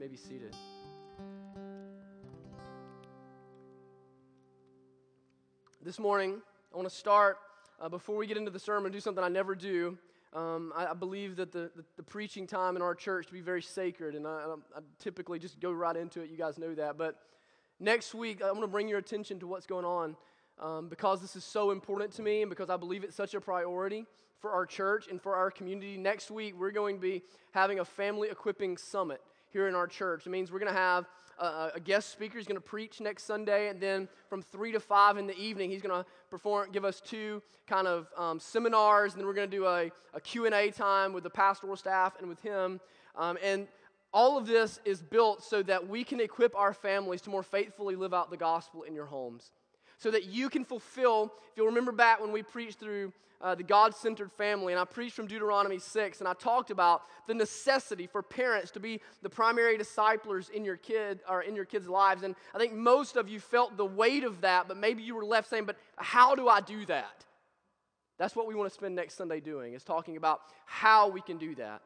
may be seated. This morning, I want to start, uh, before we get into the sermon, do something I never do. Um, I, I, believe that the, the, the, preaching time in our church to be very sacred, and I, I, typically just go right into it. You guys know that. But next week, I want to bring your attention to what's going on um, because this is so important to me and because I believe it's such a priority for our church and for our community. Next week, we're going to be having a family equipping summit here in our church. It means we're going to have a, a guest speaker. He's going to preach next Sunday, and then from 3 to 5 in the evening, he's going to perform, give us two kind of um, seminars, and then we're going to do a, a Q&A time with the pastoral staff and with him. Um, and all of this is built so that we can equip our families to more faithfully live out the gospel in your homes so that you can fulfill. If you'll remember back when we preached through uh, the God centered family, and I preached from Deuteronomy 6, and I talked about the necessity for parents to be the primary disciplers in your kid or in your kids' lives. And I think most of you felt the weight of that, but maybe you were left saying, But how do I do that? That's what we want to spend next Sunday doing, is talking about how we can do that.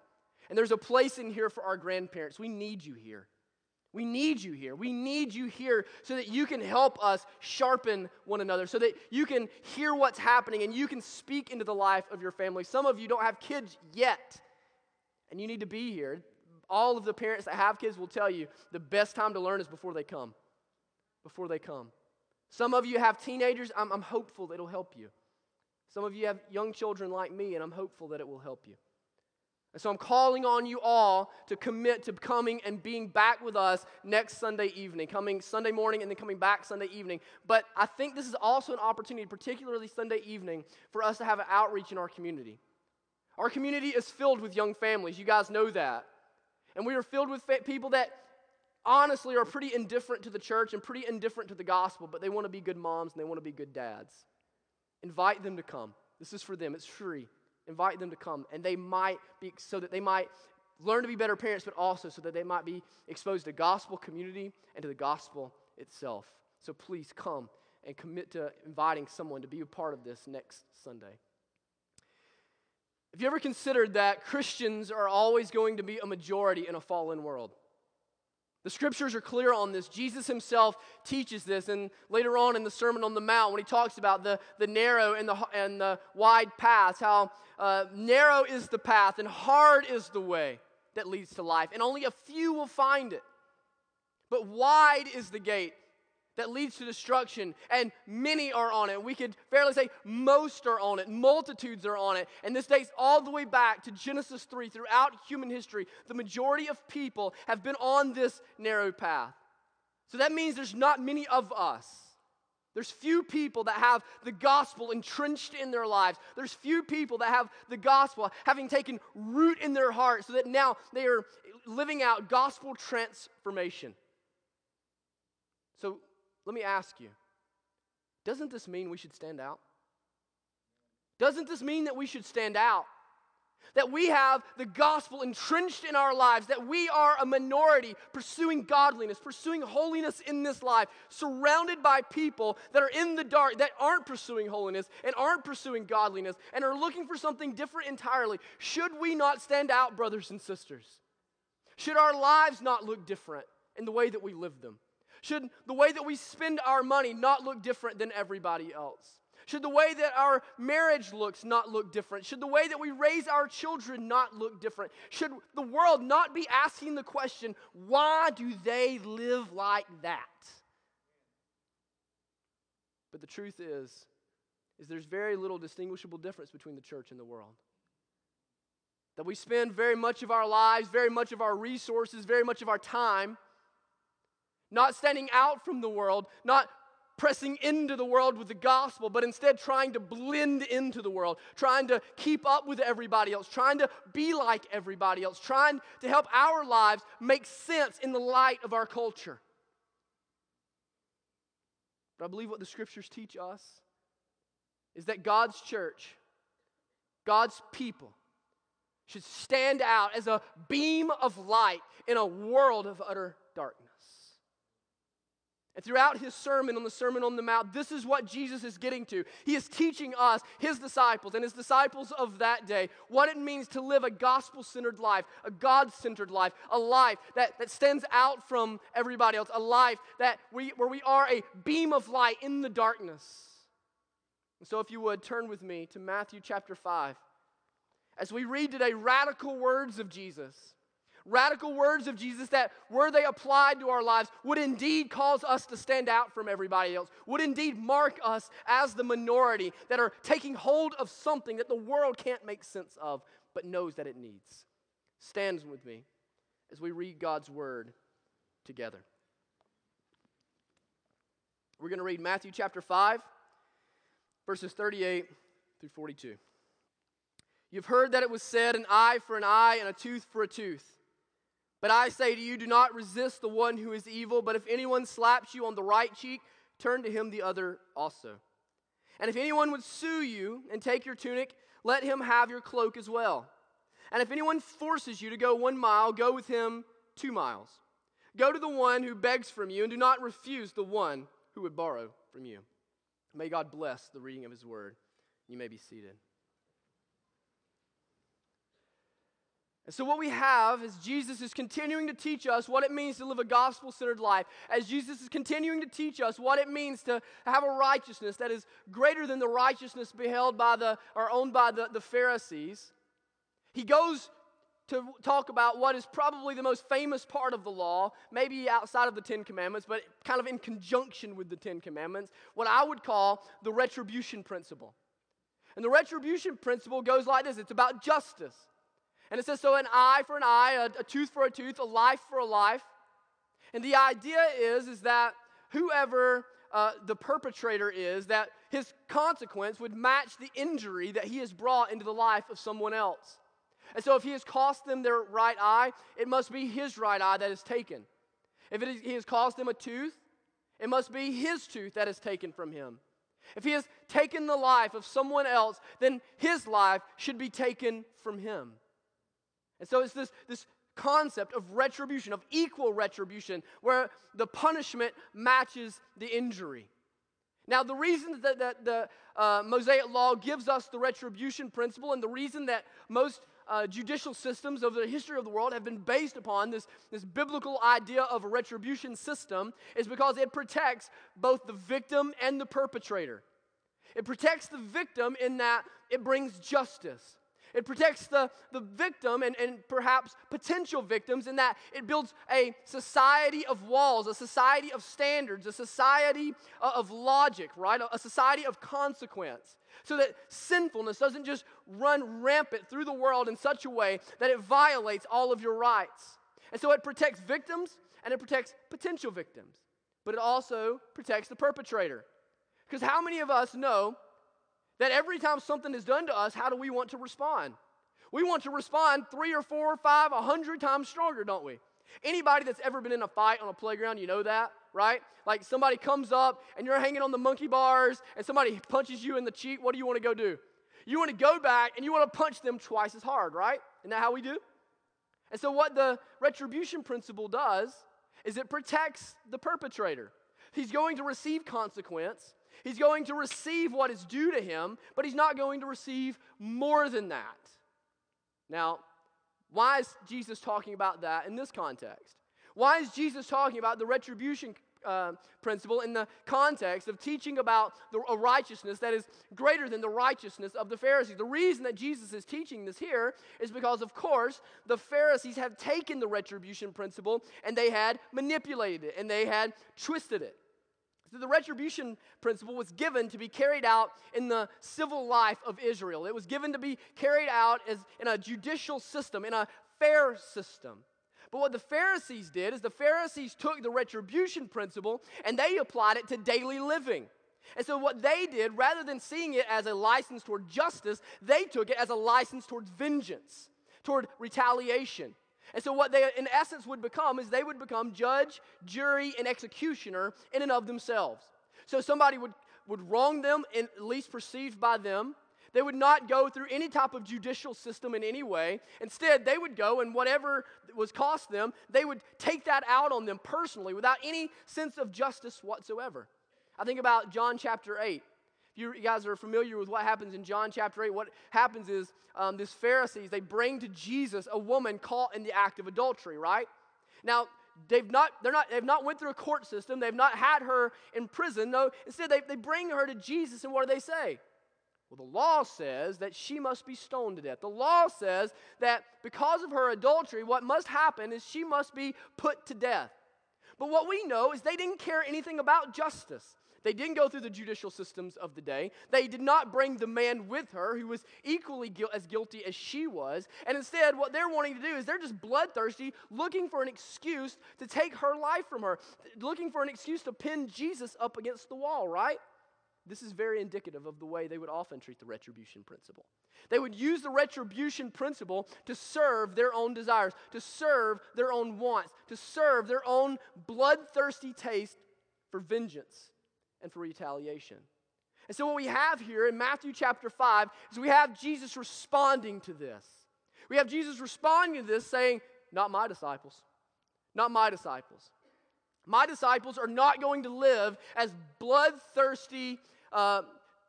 And there's a place in here for our grandparents. We need you here. We need you here. We need you here so that you can help us sharpen one another, so that you can hear what's happening and you can speak into the life of your family. Some of you don't have kids yet, and you need to be here. All of the parents that have kids will tell you the best time to learn is before they come. Before they come. Some of you have teenagers. I'm, I'm hopeful that it'll help you. Some of you have young children like me, and I'm hopeful that it will help you. And so I'm calling on you all to commit to coming and being back with us next Sunday evening, coming Sunday morning and then coming back Sunday evening. But I think this is also an opportunity, particularly Sunday evening, for us to have an outreach in our community. Our community is filled with young families. You guys know that. And we are filled with people that honestly are pretty indifferent to the church and pretty indifferent to the gospel, but they want to be good moms and they want to be good dads. Invite them to come. This is for them, it's free invite them to come and they might be so that they might learn to be better parents but also so that they might be exposed to gospel community and to the gospel itself. So please come and commit to inviting someone to be a part of this next sunday. Have you ever considered that christians are always going to be a majority in a fallen world the scriptures are clear on this. Jesus himself teaches this. And later on in the Sermon on the Mount, when he talks about the, the narrow and the, and the wide paths, how uh, narrow is the path and hard is the way that leads to life, and only a few will find it. But wide is the gate that leads to destruction, and many are on it. We could fairly say most are on it, multitudes are on it. And this dates all the way back to Genesis 3. Throughout human history, the majority of people have been on this narrow path. So that means there's not many of us. There's few people that have the gospel entrenched in their lives. There's few people that have the gospel having taken root in their heart so that now they are living out gospel transformation. So let me ask you doesn't this mean we should stand out? Doesn't this mean that we should stand out? That we have the gospel entrenched in our lives, that we are a minority pursuing godliness, pursuing holiness in this life, surrounded by people that are in the dark, that aren't pursuing holiness and aren't pursuing godliness and are looking for something different entirely. Should we not stand out, brothers and sisters? Should our lives not look different in the way that we live them? Should the way that we spend our money not look different than everybody else? Should the way that our marriage looks not look different? Should the way that we raise our children not look different? Should the world not be asking the question, why do they live like that? But the truth is, is there's very little distinguishable difference between the church and the world. That we spend very much of our lives, very much of our resources, very much of our time not standing out from the world, not pressing into the world with the gospel, but instead trying to blend into the world, trying to keep up with everybody else, trying to be like everybody else, trying to help our lives make sense in the light of our culture. But I believe what the scriptures teach us is that God's church, God's people, should stand out as a beam of light in a world of utter darkness. And throughout his sermon on the Sermon on the Mount, this is what Jesus is getting to. He is teaching us, his disciples, and his disciples of that day, what it means to live a gospel centered life, a God centered life, a life that, that stands out from everybody else, a life that we, where we are a beam of light in the darkness. And so, if you would, turn with me to Matthew chapter 5 as we read today radical words of Jesus radical words of Jesus that, were they applied to our lives, would indeed cause us to stand out from everybody else, would indeed mark us as the minority that are taking hold of something that the world can't make sense of, but knows that it needs. Stand with me as we read God's word together. We're going to read Matthew chapter 5, verses 38 through 42. You've heard that it was said, an eye for an eye and a tooth for a tooth. But I say to you, do not resist the one who is evil, but if anyone slaps you on the right cheek, turn to him the other also. And if anyone would sue you and take your tunic, let him have your cloak as well. And if anyone forces you to go one mile, go with him two miles. Go to the one who begs from you, and do not refuse the one who would borrow from you. May God bless the reading of his word. You may be seated. And so, what we have is Jesus is continuing to teach us what it means to live a gospel centered life. As Jesus is continuing to teach us what it means to have a righteousness that is greater than the righteousness beheld by the, or owned by the, the Pharisees, he goes to talk about what is probably the most famous part of the law, maybe outside of the Ten Commandments, but kind of in conjunction with the Ten Commandments, what I would call the retribution principle. And the retribution principle goes like this it's about justice. And it says, so an eye for an eye, a, a tooth for a tooth, a life for a life. And the idea is, is that whoever uh, the perpetrator is, that his consequence would match the injury that he has brought into the life of someone else. And so if he has cost them their right eye, it must be his right eye that is taken. If he has cost them a tooth, it must be his tooth that is taken from him. If he has taken the life of someone else, then his life should be taken from him. And so it's this, this concept of retribution, of equal retribution, where the punishment matches the injury. Now, the reason that, that the uh, Mosaic law gives us the retribution principle, and the reason that most uh, judicial systems of the history of the world have been based upon this, this biblical idea of a retribution system, is because it protects both the victim and the perpetrator. It protects the victim in that it brings justice. It protects the, the victim and, and perhaps potential victims in that it builds a society of walls, a society of standards, a society uh, of logic, right? A society of consequence. So that sinfulness doesn't just run rampant through the world in such a way that it violates all of your rights. And so it protects victims and it protects potential victims, but it also protects the perpetrator. Because how many of us know that every time something is done to us, how do we want to respond? We want to respond three or four or five, a hundred times stronger, don't we? Anybody that's ever been in a fight on a playground, you know that, right? Like somebody comes up and you're hanging on the monkey bars and somebody punches you in the cheek. What do you want to go do? You want to go back and you want to punch them twice as hard, right? Isn't that how we do? And so, what the retribution principle does is it protects the perpetrator. He's going to receive consequence, He's going to receive what is due to him, but he's not going to receive more than that. Now, why is Jesus talking about that in this context? Why is Jesus talking about the retribution uh, principle in the context of teaching about the, a righteousness that is greater than the righteousness of the Pharisees. The reason that Jesus is teaching this here is because, of course, the Pharisees have taken the retribution principle and they had manipulated it and they had twisted it. So the retribution principle was given to be carried out in the civil life of Israel. It was given to be carried out as in a judicial system, in a fair system. But what the Pharisees did is the Pharisees took the retribution principle and they applied it to daily living. And so, what they did, rather than seeing it as a license toward justice, they took it as a license towards vengeance, toward retaliation. And so, what they in essence would become is they would become judge, jury, and executioner in and of themselves. So, somebody would, would wrong them, at least perceived by them. They would not go through any type of judicial system in any way. Instead, they would go and whatever was cost them, they would take that out on them personally without any sense of justice whatsoever. I think about John chapter 8. You guys are familiar with what happens in John chapter 8, what happens is um, these Pharisees, they bring to Jesus a woman caught in the act of adultery, right? Now, they've not, they're not, they've not went through a court system. They've not had her in prison. No, instead they, they bring her to Jesus, and what do they say? Well, the law says that she must be stoned to death. The law says that because of her adultery, what must happen is she must be put to death. But what we know is they didn't care anything about justice. They didn't go through the judicial systems of the day. They did not bring the man with her who was equally gu- as guilty as she was. And instead, what they're wanting to do is they're just bloodthirsty, looking for an excuse to take her life from her, looking for an excuse to pin Jesus up against the wall, right? This is very indicative of the way they would often treat the retribution principle. They would use the retribution principle to serve their own desires, to serve their own wants, to serve their own bloodthirsty taste for vengeance and for retaliation. And so, what we have here in Matthew chapter 5 is we have Jesus responding to this. We have Jesus responding to this saying, Not my disciples. Not my disciples. My disciples are not going to live as bloodthirsty uh,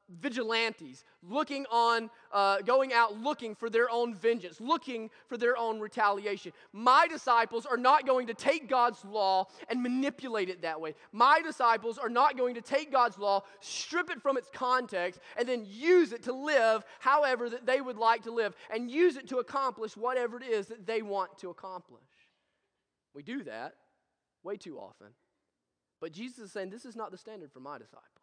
vigilantes, looking on, uh, going out looking for their own vengeance, looking for their own retaliation. My disciples are not going to take God's law and manipulate it that way. My disciples are not going to take God's law, strip it from its context, and then use it to live however that they would like to live, and use it to accomplish whatever it is that they want to accomplish. We do that way too often. But Jesus is saying this is not the standard for my disciples.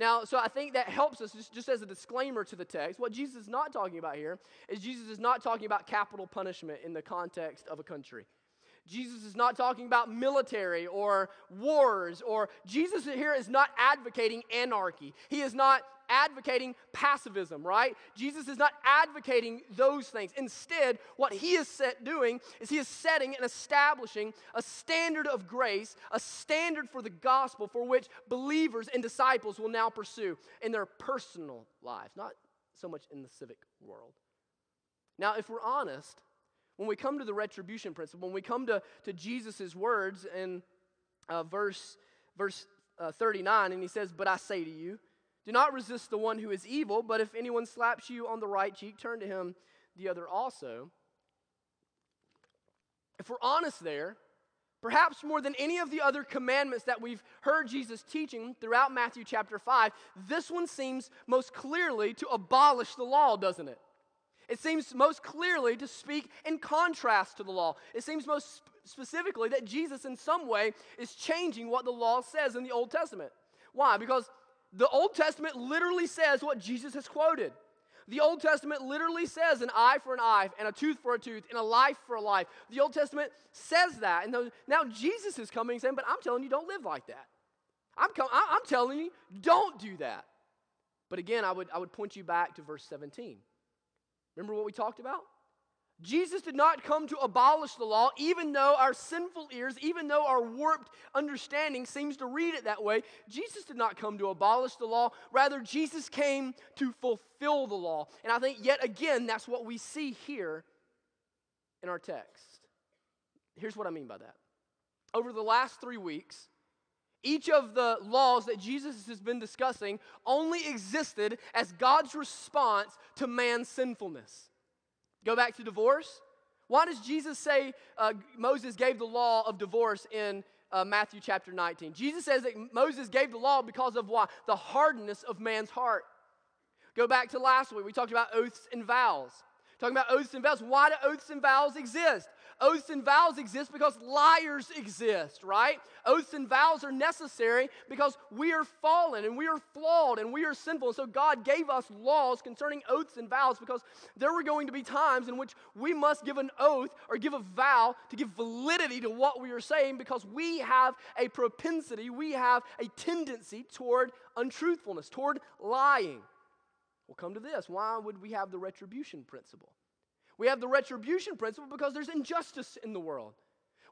Now, so I think that helps us just, just as a disclaimer to the text. What Jesus is not talking about here is Jesus is not talking about capital punishment in the context of a country. Jesus is not talking about military or wars, or Jesus here is not advocating anarchy. He is not advocating passivism, right? Jesus is not advocating those things. Instead, what he is set doing is he is setting and establishing a standard of grace, a standard for the gospel for which believers and disciples will now pursue in their personal lives, not so much in the civic world. Now, if we're honest, when we come to the retribution principle, when we come to, to Jesus' words in uh, verse, verse uh, 39, and he says, But I say to you, do not resist the one who is evil, but if anyone slaps you on the right cheek, turn to him the other also. If we're honest there, perhaps more than any of the other commandments that we've heard Jesus teaching throughout Matthew chapter 5, this one seems most clearly to abolish the law, doesn't it? It seems most clearly to speak in contrast to the law. It seems most specifically that Jesus, in some way, is changing what the law says in the Old Testament. Why? Because the Old Testament literally says what Jesus has quoted. The Old Testament literally says an eye for an eye, and a tooth for a tooth, and a life for a life. The Old Testament says that. And now Jesus is coming saying, But I'm telling you, don't live like that. I'm, com- I'm telling you, don't do that. But again, I would, I would point you back to verse 17. Remember what we talked about? Jesus did not come to abolish the law, even though our sinful ears, even though our warped understanding seems to read it that way. Jesus did not come to abolish the law. Rather, Jesus came to fulfill the law. And I think, yet again, that's what we see here in our text. Here's what I mean by that. Over the last three weeks, each of the laws that Jesus has been discussing only existed as God's response to man's sinfulness. Go back to divorce. Why does Jesus say uh, Moses gave the law of divorce in uh, Matthew chapter 19? Jesus says that Moses gave the law because of why? The hardness of man's heart. Go back to last week. We talked about oaths and vows. Talking about oaths and vows. Why do oaths and vows exist? Oaths and vows exist because liars exist, right? Oaths and vows are necessary because we are fallen and we are flawed and we are sinful. And so God gave us laws concerning oaths and vows because there were going to be times in which we must give an oath or give a vow to give validity to what we are saying because we have a propensity, we have a tendency toward untruthfulness, toward lying. We'll come to this. Why would we have the retribution principle? We have the retribution principle because there's injustice in the world.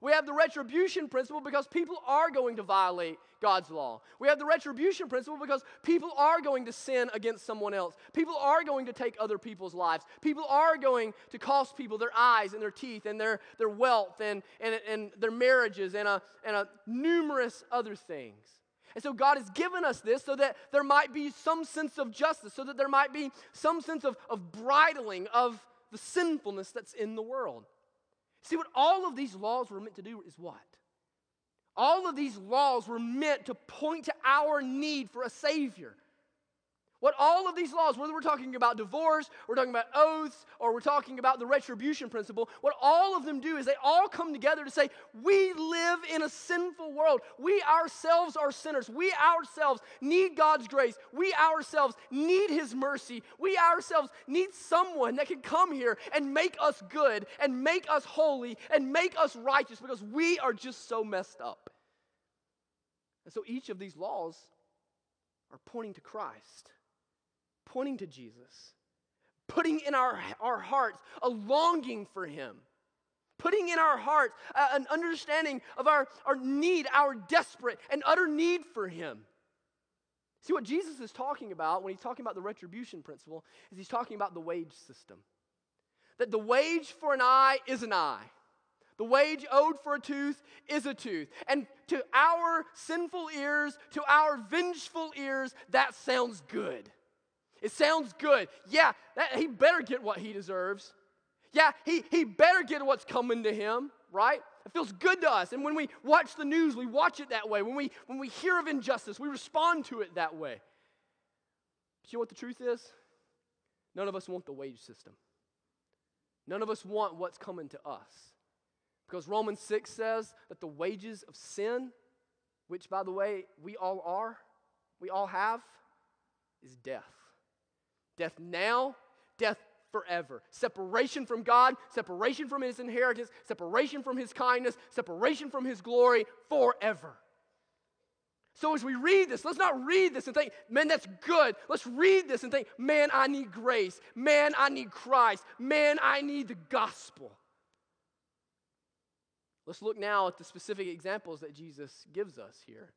We have the retribution principle because people are going to violate God's law. We have the retribution principle because people are going to sin against someone else. People are going to take other people's lives. People are going to cost people their eyes and their teeth and their, their wealth and, and, and their marriages and, a, and a numerous other things. And so God has given us this so that there might be some sense of justice, so that there might be some sense of, of bridling of the sinfulness that's in the world. See, what all of these laws were meant to do is what? All of these laws were meant to point to our need for a Savior. What all of these laws, whether we're talking about divorce, we're talking about oaths, or we're talking about the retribution principle, what all of them do is they all come together to say, we live in a sinful world. We ourselves are sinners. We ourselves need God's grace. We ourselves need His mercy. We ourselves need someone that can come here and make us good and make us holy and make us righteous because we are just so messed up. And so each of these laws are pointing to Christ pointing to Jesus, putting in our, our hearts a longing for Him, putting in our hearts uh, an understanding of our, our need, our desperate and utter need for Him. See, what Jesus is talking about when he's talking about the retribution principle is he's talking about the wage system. That the wage for an eye is an eye. The wage owed for a tooth is a tooth. And to our sinful ears, to our vengeful ears, that sounds good. It sounds good. Yeah, that, he better get what he deserves. Yeah, he, he better get what's coming to him, right? It feels good to us. And when we watch the news, we watch it that way. When we, when we hear of injustice, we respond to it that way. But you know what the truth is? None of us want the wage system. None of us want what's coming to us. Because Romans 6 says that the wages of sin, which, by the way, we all are, we all have, is death. Death now, death forever. Separation from God, separation from His inheritance, separation from His kindness, separation from His glory forever. So as we read this, let's not read this and think, man, that's good. Let's read this and think, man, I need grace. Man, I need Christ. Man, I need the gospel. Let's look now at the specific examples that Jesus gives us here.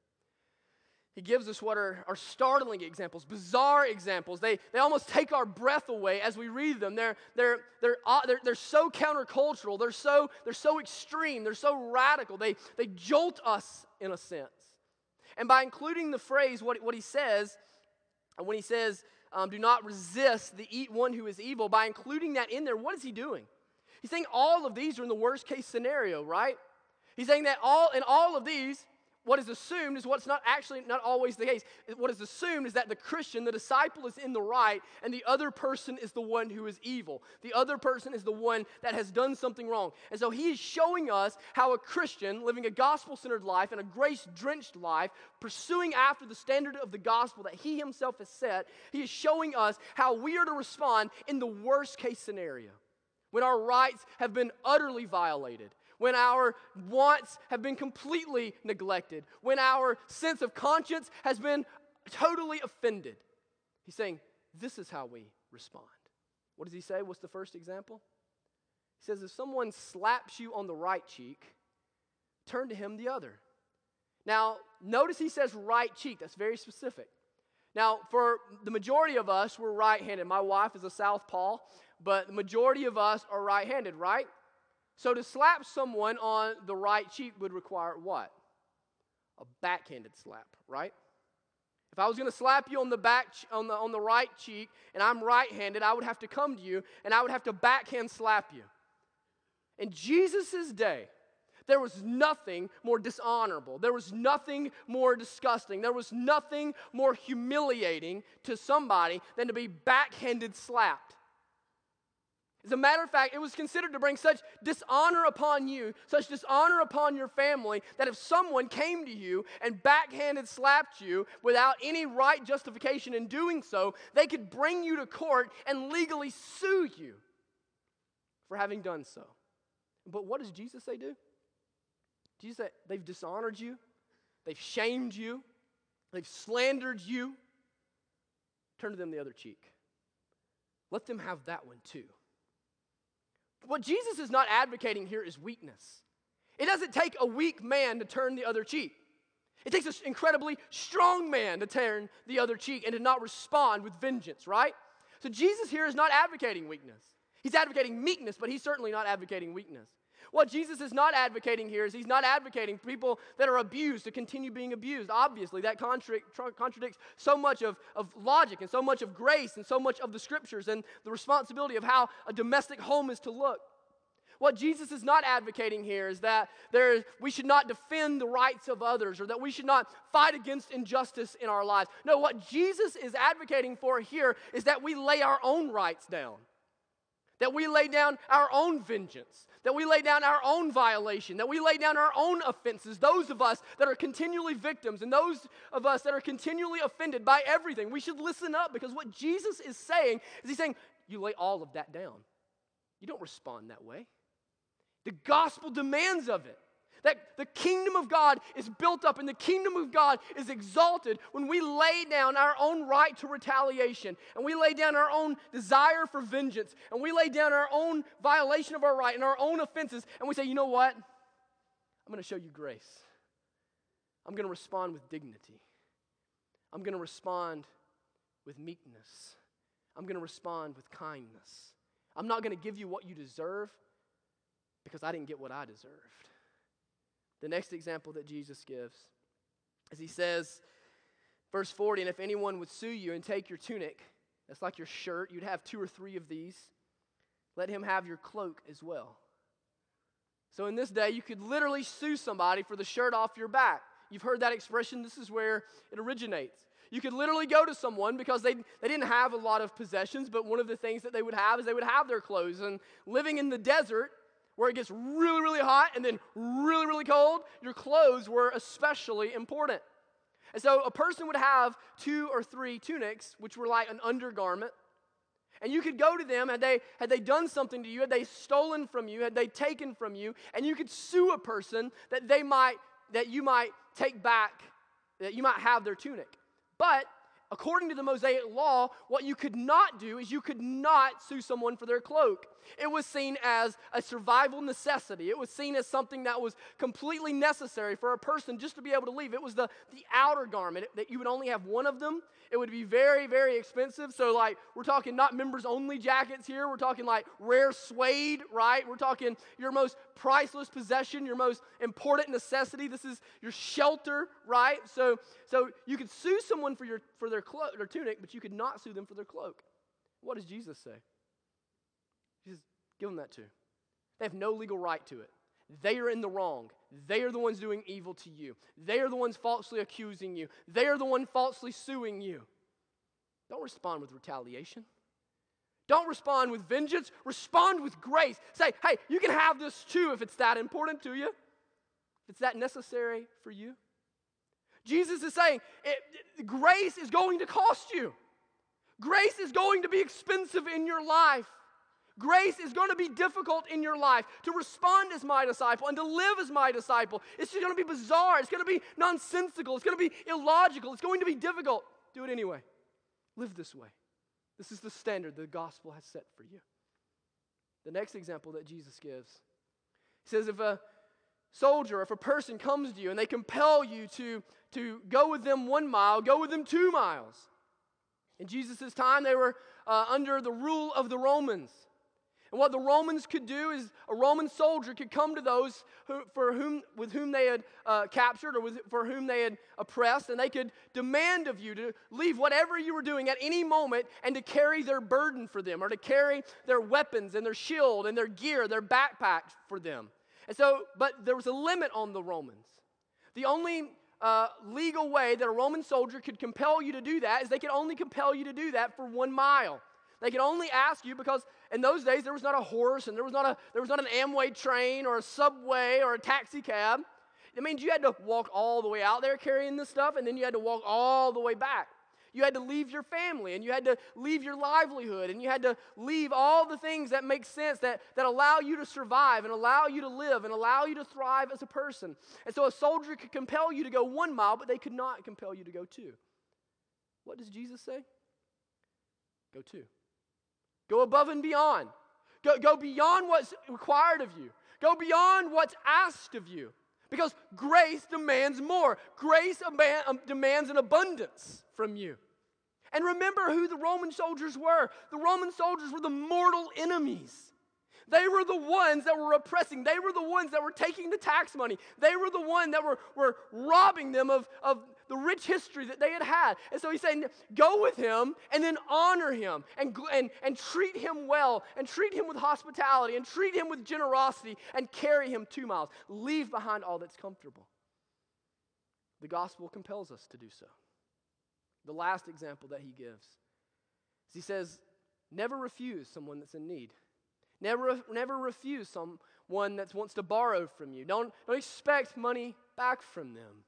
He gives us what are, are startling examples, bizarre examples. They, they almost take our breath away as we read them. They're, they're, they're, uh, they're, they're so countercultural, they're so, they're so extreme, they're so radical. They, they jolt us in a sense. And by including the phrase, what, what he says, when he says, um, do not resist the eat one who is evil, by including that in there, what is he doing? He's saying all of these are in the worst case scenario, right? He's saying that all in all of these, what is assumed is what's not actually not always the case. What is assumed is that the Christian, the disciple, is in the right, and the other person is the one who is evil. The other person is the one that has done something wrong. And so he is showing us how a Christian living a gospel centered life and a grace drenched life, pursuing after the standard of the gospel that he himself has set, he is showing us how we are to respond in the worst case scenario when our rights have been utterly violated when our wants have been completely neglected, when our sense of conscience has been totally offended. He's saying, This is how we respond. What does he say? What's the first example? He says, If someone slaps you on the right cheek, turn to him the other. Now, notice he says right cheek. That's very specific. Now, for the majority of us, we're right handed. My wife is a southpaw, but the majority of us are right handed, right? So to slap someone on the right cheek would require what? A backhanded slap, right? If I was going to slap you on the back on the on the right cheek and I'm right-handed, I would have to come to you and I would have to backhand slap you. In Jesus' day, there was nothing more dishonorable. There was nothing more disgusting. There was nothing more humiliating to somebody than to be backhanded slapped. As a matter of fact, it was considered to bring such dishonor upon you, such dishonor upon your family, that if someone came to you and backhanded slapped you without any right justification in doing so, they could bring you to court and legally sue you for having done so. But what does Jesus say do? Jesus say they've dishonored you, they've shamed you, they've slandered you. Turn to them the other cheek. Let them have that one too. What Jesus is not advocating here is weakness. It doesn't take a weak man to turn the other cheek. It takes an incredibly strong man to turn the other cheek and to not respond with vengeance, right? So Jesus here is not advocating weakness. He's advocating meekness, but he's certainly not advocating weakness. What Jesus is not advocating here is he's not advocating people that are abused to continue being abused. Obviously, that contradicts so much of, of logic and so much of grace and so much of the scriptures and the responsibility of how a domestic home is to look. What Jesus is not advocating here is that there, we should not defend the rights of others or that we should not fight against injustice in our lives. No, what Jesus is advocating for here is that we lay our own rights down, that we lay down our own vengeance, that we lay down our own violation, that we lay down our own offenses, those of us that are continually victims and those of us that are continually offended by everything. We should listen up because what Jesus is saying is He's saying, you lay all of that down. You don't respond that way. The gospel demands of it. That the kingdom of God is built up and the kingdom of God is exalted when we lay down our own right to retaliation and we lay down our own desire for vengeance and we lay down our own violation of our right and our own offenses and we say, you know what? I'm going to show you grace. I'm going to respond with dignity. I'm going to respond with meekness. I'm going to respond with kindness. I'm not going to give you what you deserve because I didn't get what I deserved. The next example that Jesus gives is he says, verse 40, and if anyone would sue you and take your tunic, that's like your shirt, you'd have two or three of these, let him have your cloak as well. So in this day, you could literally sue somebody for the shirt off your back. You've heard that expression, this is where it originates. You could literally go to someone because they, they didn't have a lot of possessions, but one of the things that they would have is they would have their clothes. And living in the desert, where it gets really, really hot and then really, really cold, your clothes were especially important. And so a person would have two or three tunics, which were like an undergarment. And you could go to them, had they, had they done something to you, had they stolen from you, had they taken from you, and you could sue a person that they might, that you might take back, that you might have their tunic. But according to the Mosaic law, what you could not do is you could not sue someone for their cloak. It was seen as a survival necessity. It was seen as something that was completely necessary for a person just to be able to leave. It was the, the outer garment that you would only have one of them. It would be very, very expensive. So, like, we're talking not members only jackets here. We're talking like rare suede, right? We're talking your most priceless possession, your most important necessity. This is your shelter, right? So, so you could sue someone for, your, for their, clo- their tunic, but you could not sue them for their cloak. What does Jesus say? Give them that too. They have no legal right to it. They are in the wrong. They are the ones doing evil to you. They are the ones falsely accusing you. They are the one falsely suing you. Don't respond with retaliation. Don't respond with vengeance. Respond with grace. Say, hey, you can have this too if it's that important to you, if it's that necessary for you. Jesus is saying, it, grace is going to cost you. Grace is going to be expensive in your life. Grace is going to be difficult in your life. To respond as my disciple and to live as my disciple, it's just going to be bizarre. It's going to be nonsensical. It's going to be illogical. It's going to be difficult. Do it anyway. Live this way. This is the standard the gospel has set for you. The next example that Jesus gives he says, if a soldier, if a person comes to you and they compel you to, to go with them one mile, go with them two miles. In Jesus' time, they were uh, under the rule of the Romans. And what the Romans could do is a Roman soldier could come to those who, for whom, with whom they had uh, captured or with, for whom they had oppressed, and they could demand of you to leave whatever you were doing at any moment and to carry their burden for them or to carry their weapons and their shield and their gear, their backpacks for them. And so, but there was a limit on the Romans. The only uh, legal way that a Roman soldier could compel you to do that is they could only compel you to do that for one mile. They could only ask you because in those days there was not a horse and there was not a there was not an Amway train or a subway or a taxi cab. It means you had to walk all the way out there carrying this stuff, and then you had to walk all the way back. You had to leave your family and you had to leave your livelihood and you had to leave all the things that make sense that, that allow you to survive and allow you to live and allow you to thrive as a person. And so a soldier could compel you to go one mile, but they could not compel you to go two. What does Jesus say? Go two. Go above and beyond. Go, go beyond what's required of you. Go beyond what's asked of you. Because grace demands more. Grace um, demands an abundance from you. And remember who the Roman soldiers were. The Roman soldiers were the mortal enemies. They were the ones that were oppressing. They were the ones that were taking the tax money. They were the ones that were, were robbing them of, of the rich history that they had had. And so he's saying, go with him and then honor him and, and, and treat him well and treat him with hospitality and treat him with generosity and carry him two miles. Leave behind all that's comfortable. The gospel compels us to do so. The last example that he gives is he says, never refuse someone that's in need. Never, never refuse someone that wants to borrow from you. Don't, don't expect money back from them.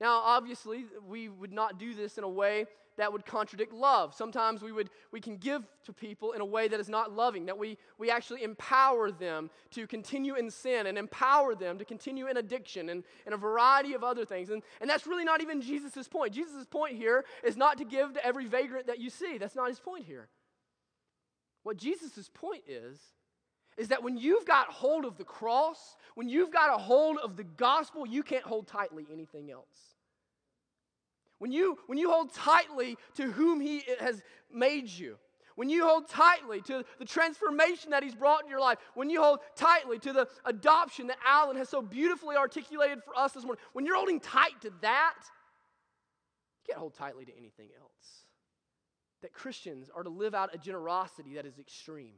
Now, obviously, we would not do this in a way that would contradict love. Sometimes we, would, we can give to people in a way that is not loving, that we, we actually empower them to continue in sin and empower them to continue in addiction and, and a variety of other things. And, and that's really not even Jesus' point. Jesus' point here is not to give to every vagrant that you see. That's not his point here. What Jesus' point is, is that when you've got hold of the cross, when you've got a hold of the gospel, you can't hold tightly anything else. When you, when you hold tightly to whom He has made you, when you hold tightly to the transformation that He's brought in your life, when you hold tightly to the adoption that Alan has so beautifully articulated for us this morning, when you're holding tight to that, you can't hold tightly to anything else that Christians are to live out a generosity that is extreme.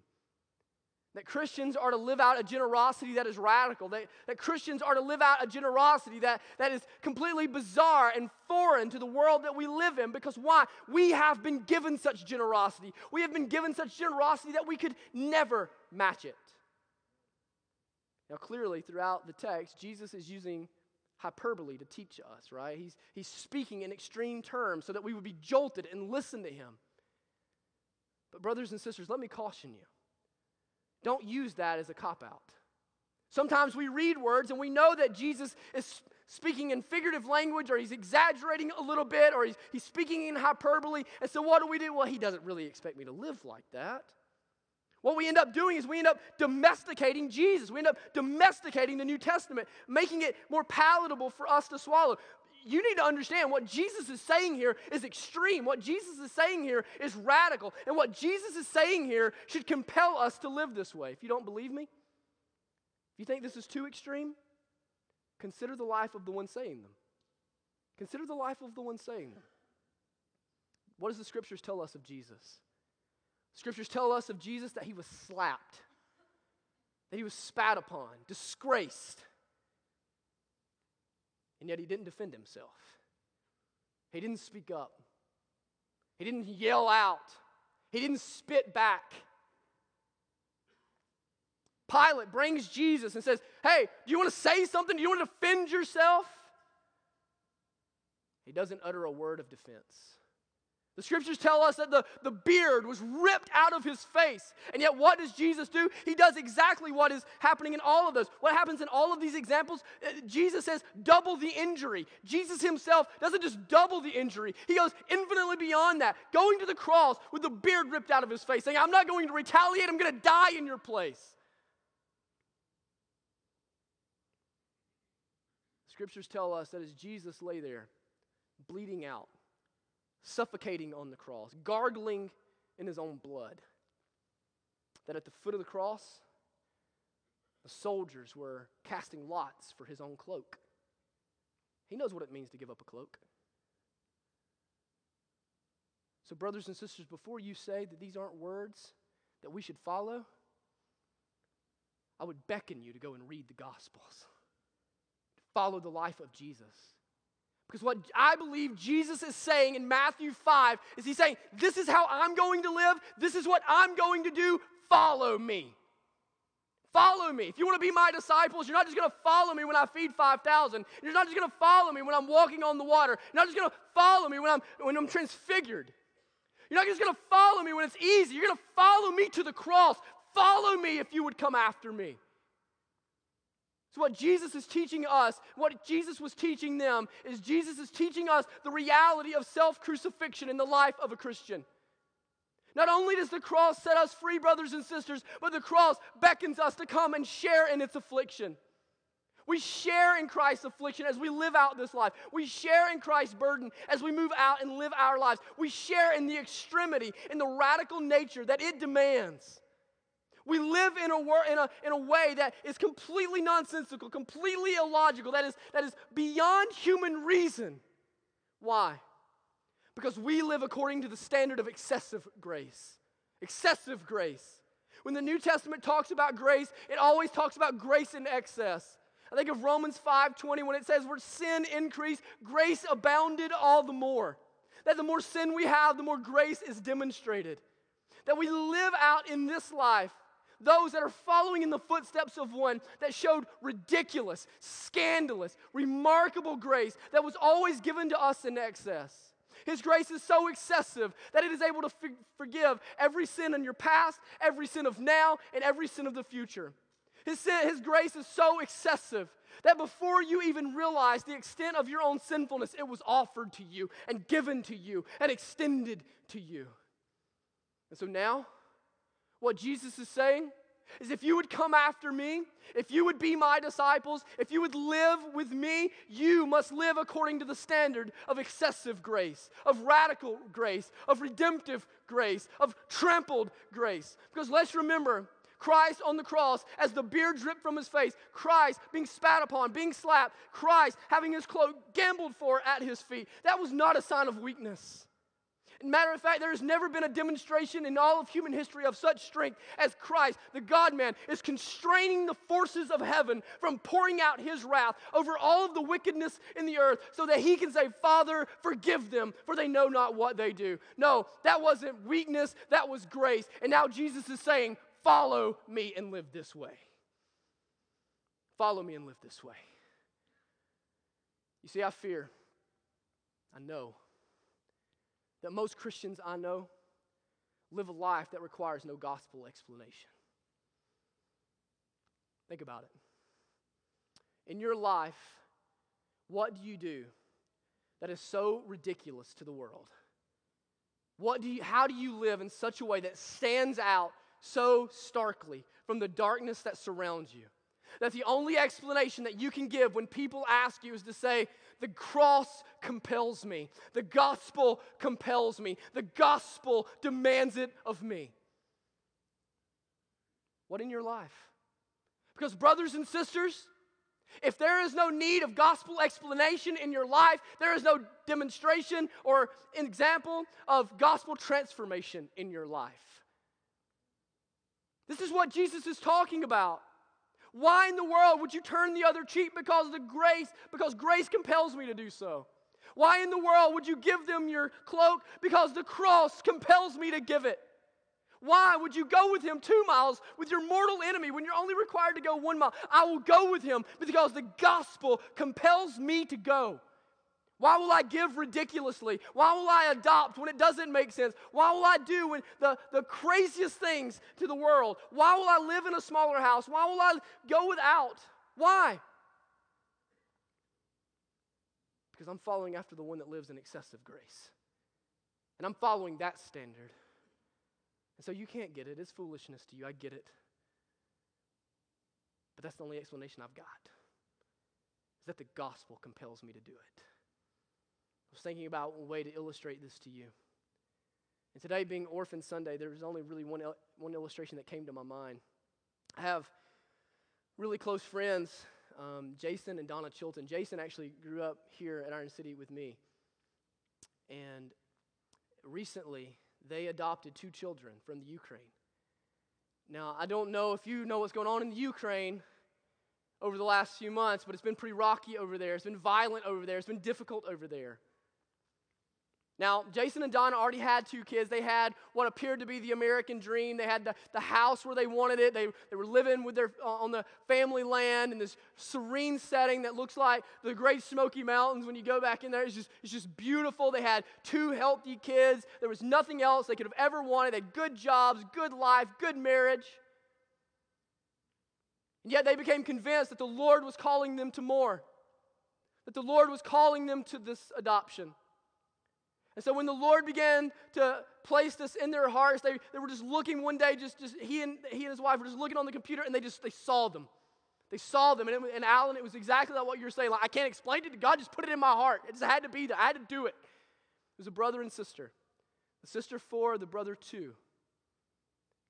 That Christians are to live out a generosity that is radical. That, that Christians are to live out a generosity that, that is completely bizarre and foreign to the world that we live in. Because why? We have been given such generosity. We have been given such generosity that we could never match it. Now, clearly, throughout the text, Jesus is using hyperbole to teach us, right? He's, he's speaking in extreme terms so that we would be jolted and listen to him. But, brothers and sisters, let me caution you don't use that as a cop out. Sometimes we read words and we know that Jesus is speaking in figurative language or he's exaggerating a little bit or he's, he's speaking in hyperbole. And so, what do we do? Well, he doesn't really expect me to live like that. What we end up doing is we end up domesticating Jesus. We end up domesticating the New Testament, making it more palatable for us to swallow you need to understand what Jesus is saying here is extreme. What Jesus is saying here is radical. And what Jesus is saying here should compel us to live this way. If you don't believe me, if you think this is too extreme, consider the life of the one saying them. Consider the life of the one saying them. What does the scriptures tell us of Jesus? Scriptures tell us of Jesus that he was slapped, that he was spat upon, disgraced, and yet he didn't defend himself. He didn't speak up. He didn't yell out. He didn't spit back. Pilate brings Jesus and says, Hey, do you want to say something? Do you want to defend yourself? He doesn't utter a word of defense. The scriptures tell us that the, the beard was ripped out of his face. And yet, what does Jesus do? He does exactly what is happening in all of those. What happens in all of these examples? Uh, Jesus says, double the injury. Jesus himself doesn't just double the injury, he goes infinitely beyond that, going to the cross with the beard ripped out of his face, saying, I'm not going to retaliate, I'm going to die in your place. The Scriptures tell us that as Jesus lay there, bleeding out, suffocating on the cross, gargling in his own blood. That at the foot of the cross, the soldiers were casting lots for his own cloak. He knows what it means to give up a cloak. So, brothers and sisters, before you say that these aren't words that we should follow, I would beckon you to go and read the Gospels. Follow the life of Jesus. Because what I believe Jesus is saying in Matthew 5 is he's saying, This is how I'm going to live. This is what I'm going to do. Follow me. Follow me. If you want to be my disciples, you're not just going to follow me when I feed 5,000. You're not just going to follow me when I'm walking on the water. You're not just going to follow me when I'm, when I'm transfigured. You're not just going to follow me when it's easy. You're going to follow me to the cross. Follow me if you would come after me. What Jesus is teaching us, what Jesus was teaching them, is Jesus is teaching us the reality of self crucifixion in the life of a Christian. Not only does the cross set us free, brothers and sisters, but the cross beckons us to come and share in its affliction. We share in Christ's affliction as we live out this life. We share in Christ's burden as we move out and live our lives. We share in the extremity, in the radical nature that it demands. We live in a, wor- in, a, in a way that is completely nonsensical, completely illogical, that is, that is beyond human reason. Why? Because we live according to the standard of excessive grace. Excessive grace. When the New Testament talks about grace, it always talks about grace in excess. I think of Romans 5:20 when it says where sin increased, grace abounded all the more. That the more sin we have, the more grace is demonstrated. That we live out in this life those that are following in the footsteps of one that showed ridiculous, scandalous, remarkable grace that was always given to us in excess. His grace is so excessive that it is able to forgive every sin in your past, every sin of now, and every sin of the future. His, sin, his grace is so excessive that before you even realize the extent of your own sinfulness, it was offered to you and given to you and extended to you. And so now, what Jesus is saying is if you would come after me, if you would be my disciples, if you would live with me, you must live according to the standard of excessive grace, of radical grace, of redemptive grace, of trampled grace. Because let's remember, Christ on the cross as the beard dripped from his face, Christ being spat upon, being slapped, Christ having his cloak gambled for at his feet. That was not a sign of weakness. Matter of fact, there has never been a demonstration in all of human history of such strength as Christ, the God man, is constraining the forces of heaven from pouring out his wrath over all of the wickedness in the earth so that he can say, Father, forgive them, for they know not what they do. No, that wasn't weakness, that was grace. And now Jesus is saying, Follow me and live this way. Follow me and live this way. You see, I fear, I know, that most Christians I know live a life that requires no gospel explanation. Think about it. In your life, what do you do that is so ridiculous to the world? What do you, how do you live in such a way that stands out so starkly from the darkness that surrounds you. That the only explanation that you can give when people ask you is to say, The cross compels me. The gospel compels me. The gospel demands it of me. What in your life? Because, brothers and sisters, if there is no need of gospel explanation in your life, there is no demonstration or example of gospel transformation in your life. This is what Jesus is talking about. Why in the world would you turn the other cheek because of the grace? Because grace compels me to do so. Why in the world would you give them your cloak? Because the cross compels me to give it. Why would you go with him two miles with your mortal enemy when you're only required to go one mile? I will go with him because the gospel compels me to go. Why will I give ridiculously? Why will I adopt when it doesn't make sense? Why will I do when the, the craziest things to the world? Why will I live in a smaller house? Why will I go without? Why? Because I'm following after the one that lives in excessive grace. And I'm following that standard. And so you can't get it. It's foolishness to you. I get it. But that's the only explanation I've got. Is that the gospel compels me to do it. I was thinking about a way to illustrate this to you. And today, being Orphan Sunday, there was only really one, one illustration that came to my mind. I have really close friends, um, Jason and Donna Chilton. Jason actually grew up here at Iron City with me. And recently, they adopted two children from the Ukraine. Now, I don't know if you know what's going on in the Ukraine over the last few months, but it's been pretty rocky over there. It's been violent over there. It's been difficult over there. Now, Jason and Donna already had two kids. They had what appeared to be the American dream. They had the, the house where they wanted it. They, they were living with their, uh, on the family land in this serene setting that looks like the Great Smoky Mountains. When you go back in there, it's just, it's just beautiful. They had two healthy kids. There was nothing else they could have ever wanted. They had good jobs, good life, good marriage. And yet they became convinced that the Lord was calling them to more, that the Lord was calling them to this adoption. And so when the Lord began to place this in their hearts, they, they were just looking one day, just, just he, and, he and his wife were just looking on the computer and they just they saw them. They saw them. And, it, and Alan, it was exactly like what you're saying. Like, I can't explain it God, just put it in my heart. It just had to be there. I had to do it. It was a brother and sister. The sister four, the brother two.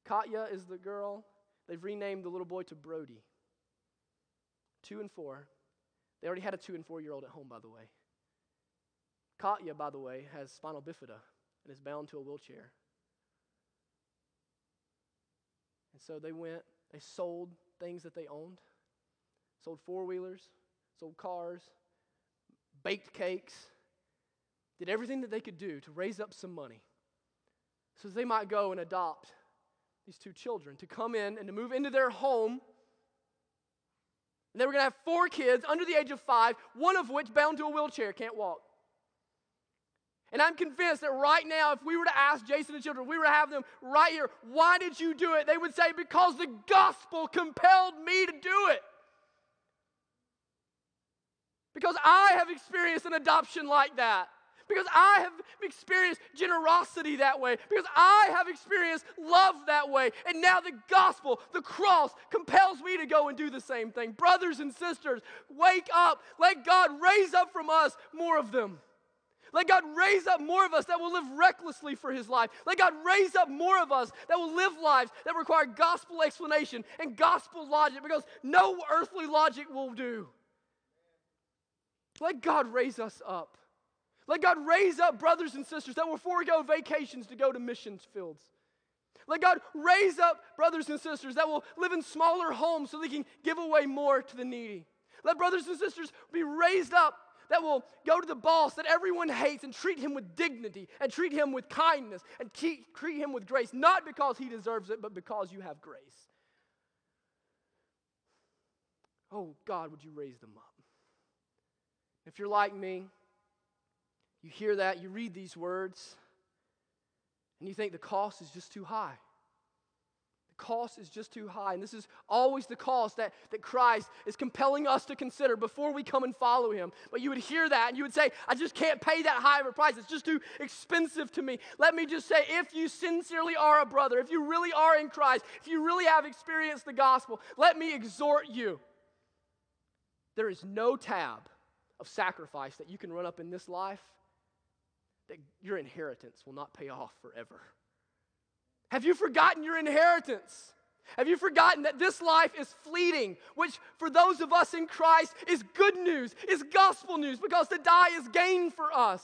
Katya is the girl. They've renamed the little boy to Brody. Two and four. They already had a two and four year old at home, by the way. Katya, by the way, has spinal bifida and is bound to a wheelchair. And so they went, they sold things that they owned, sold four wheelers, sold cars, baked cakes, did everything that they could do to raise up some money so they might go and adopt these two children to come in and to move into their home. And they were going to have four kids under the age of five, one of which bound to a wheelchair, can't walk. And I'm convinced that right now, if we were to ask Jason and children, we were to have them right here, why did you do it? They would say, because the gospel compelled me to do it. Because I have experienced an adoption like that. Because I have experienced generosity that way. Because I have experienced love that way. And now the gospel, the cross, compels me to go and do the same thing. Brothers and sisters, wake up. Let God raise up from us more of them. Let God raise up more of us that will live recklessly for His life. Let God raise up more of us that will live lives that require gospel explanation and gospel logic because no earthly logic will do. Let God raise us up. Let God raise up brothers and sisters that will forego vacations to go to missions fields. Let God raise up brothers and sisters that will live in smaller homes so they can give away more to the needy. Let brothers and sisters be raised up that will go to the boss that everyone hates and treat him with dignity and treat him with kindness and keep, treat him with grace, not because he deserves it, but because you have grace. Oh, God, would you raise them up? If you're like me, you hear that, you read these words, and you think the cost is just too high cost is just too high. And this is always the cost that, that Christ is compelling us to consider before we come and follow him. But you would hear that and you would say, I just can't pay that high of a price. It's just too expensive to me. Let me just say, if you sincerely are a brother, if you really are in Christ, if you really have experienced the gospel, let me exhort you. There is no tab of sacrifice that you can run up in this life that your inheritance will not pay off forever. Have you forgotten your inheritance? Have you forgotten that this life is fleeting, which for those of us in Christ is good news, is gospel news, because to die is gain for us.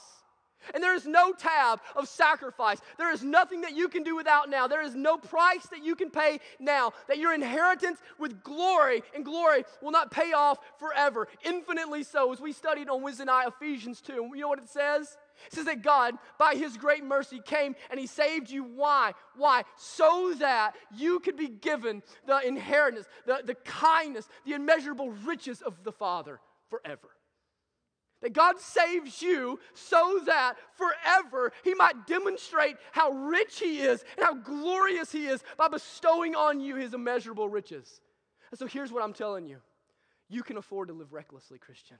And there is no tab of sacrifice. There is nothing that you can do without now. There is no price that you can pay now. That your inheritance with glory and glory will not pay off forever. Infinitely so, as we studied on Wednesday night, Ephesians 2. And you know what it says? It says that God, by His great mercy, came and He saved you. Why? Why? So that you could be given the inheritance, the, the kindness, the immeasurable riches of the Father forever. That God saves you so that forever He might demonstrate how rich He is and how glorious He is by bestowing on you His immeasurable riches. And so here's what I'm telling you you can afford to live recklessly, Christian.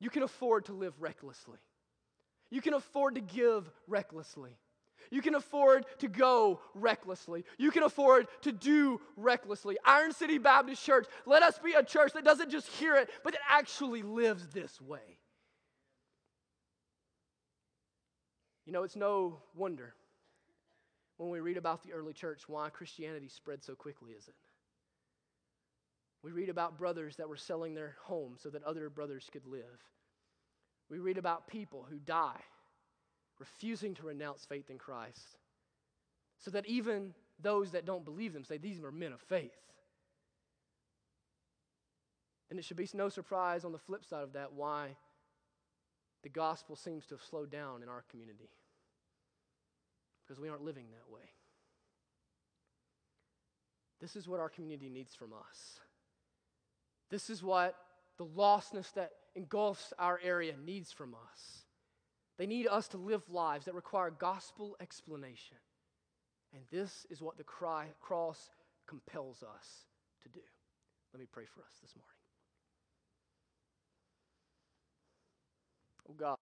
You can afford to live recklessly. You can afford to give recklessly. You can afford to go recklessly. You can afford to do recklessly. Iron City Baptist Church, let us be a church that doesn't just hear it, but that actually lives this way. You know, it's no wonder when we read about the early church why Christianity spread so quickly, is it? We read about brothers that were selling their homes so that other brothers could live. We read about people who die refusing to renounce faith in Christ, so that even those that don't believe them say, These are men of faith. And it should be no surprise on the flip side of that why the gospel seems to have slowed down in our community. Because we aren't living that way. This is what our community needs from us. This is what the lostness that engulfs our area needs from us. They need us to live lives that require gospel explanation. And this is what the cry, cross compels us to do. Let me pray for us this morning. Oh God.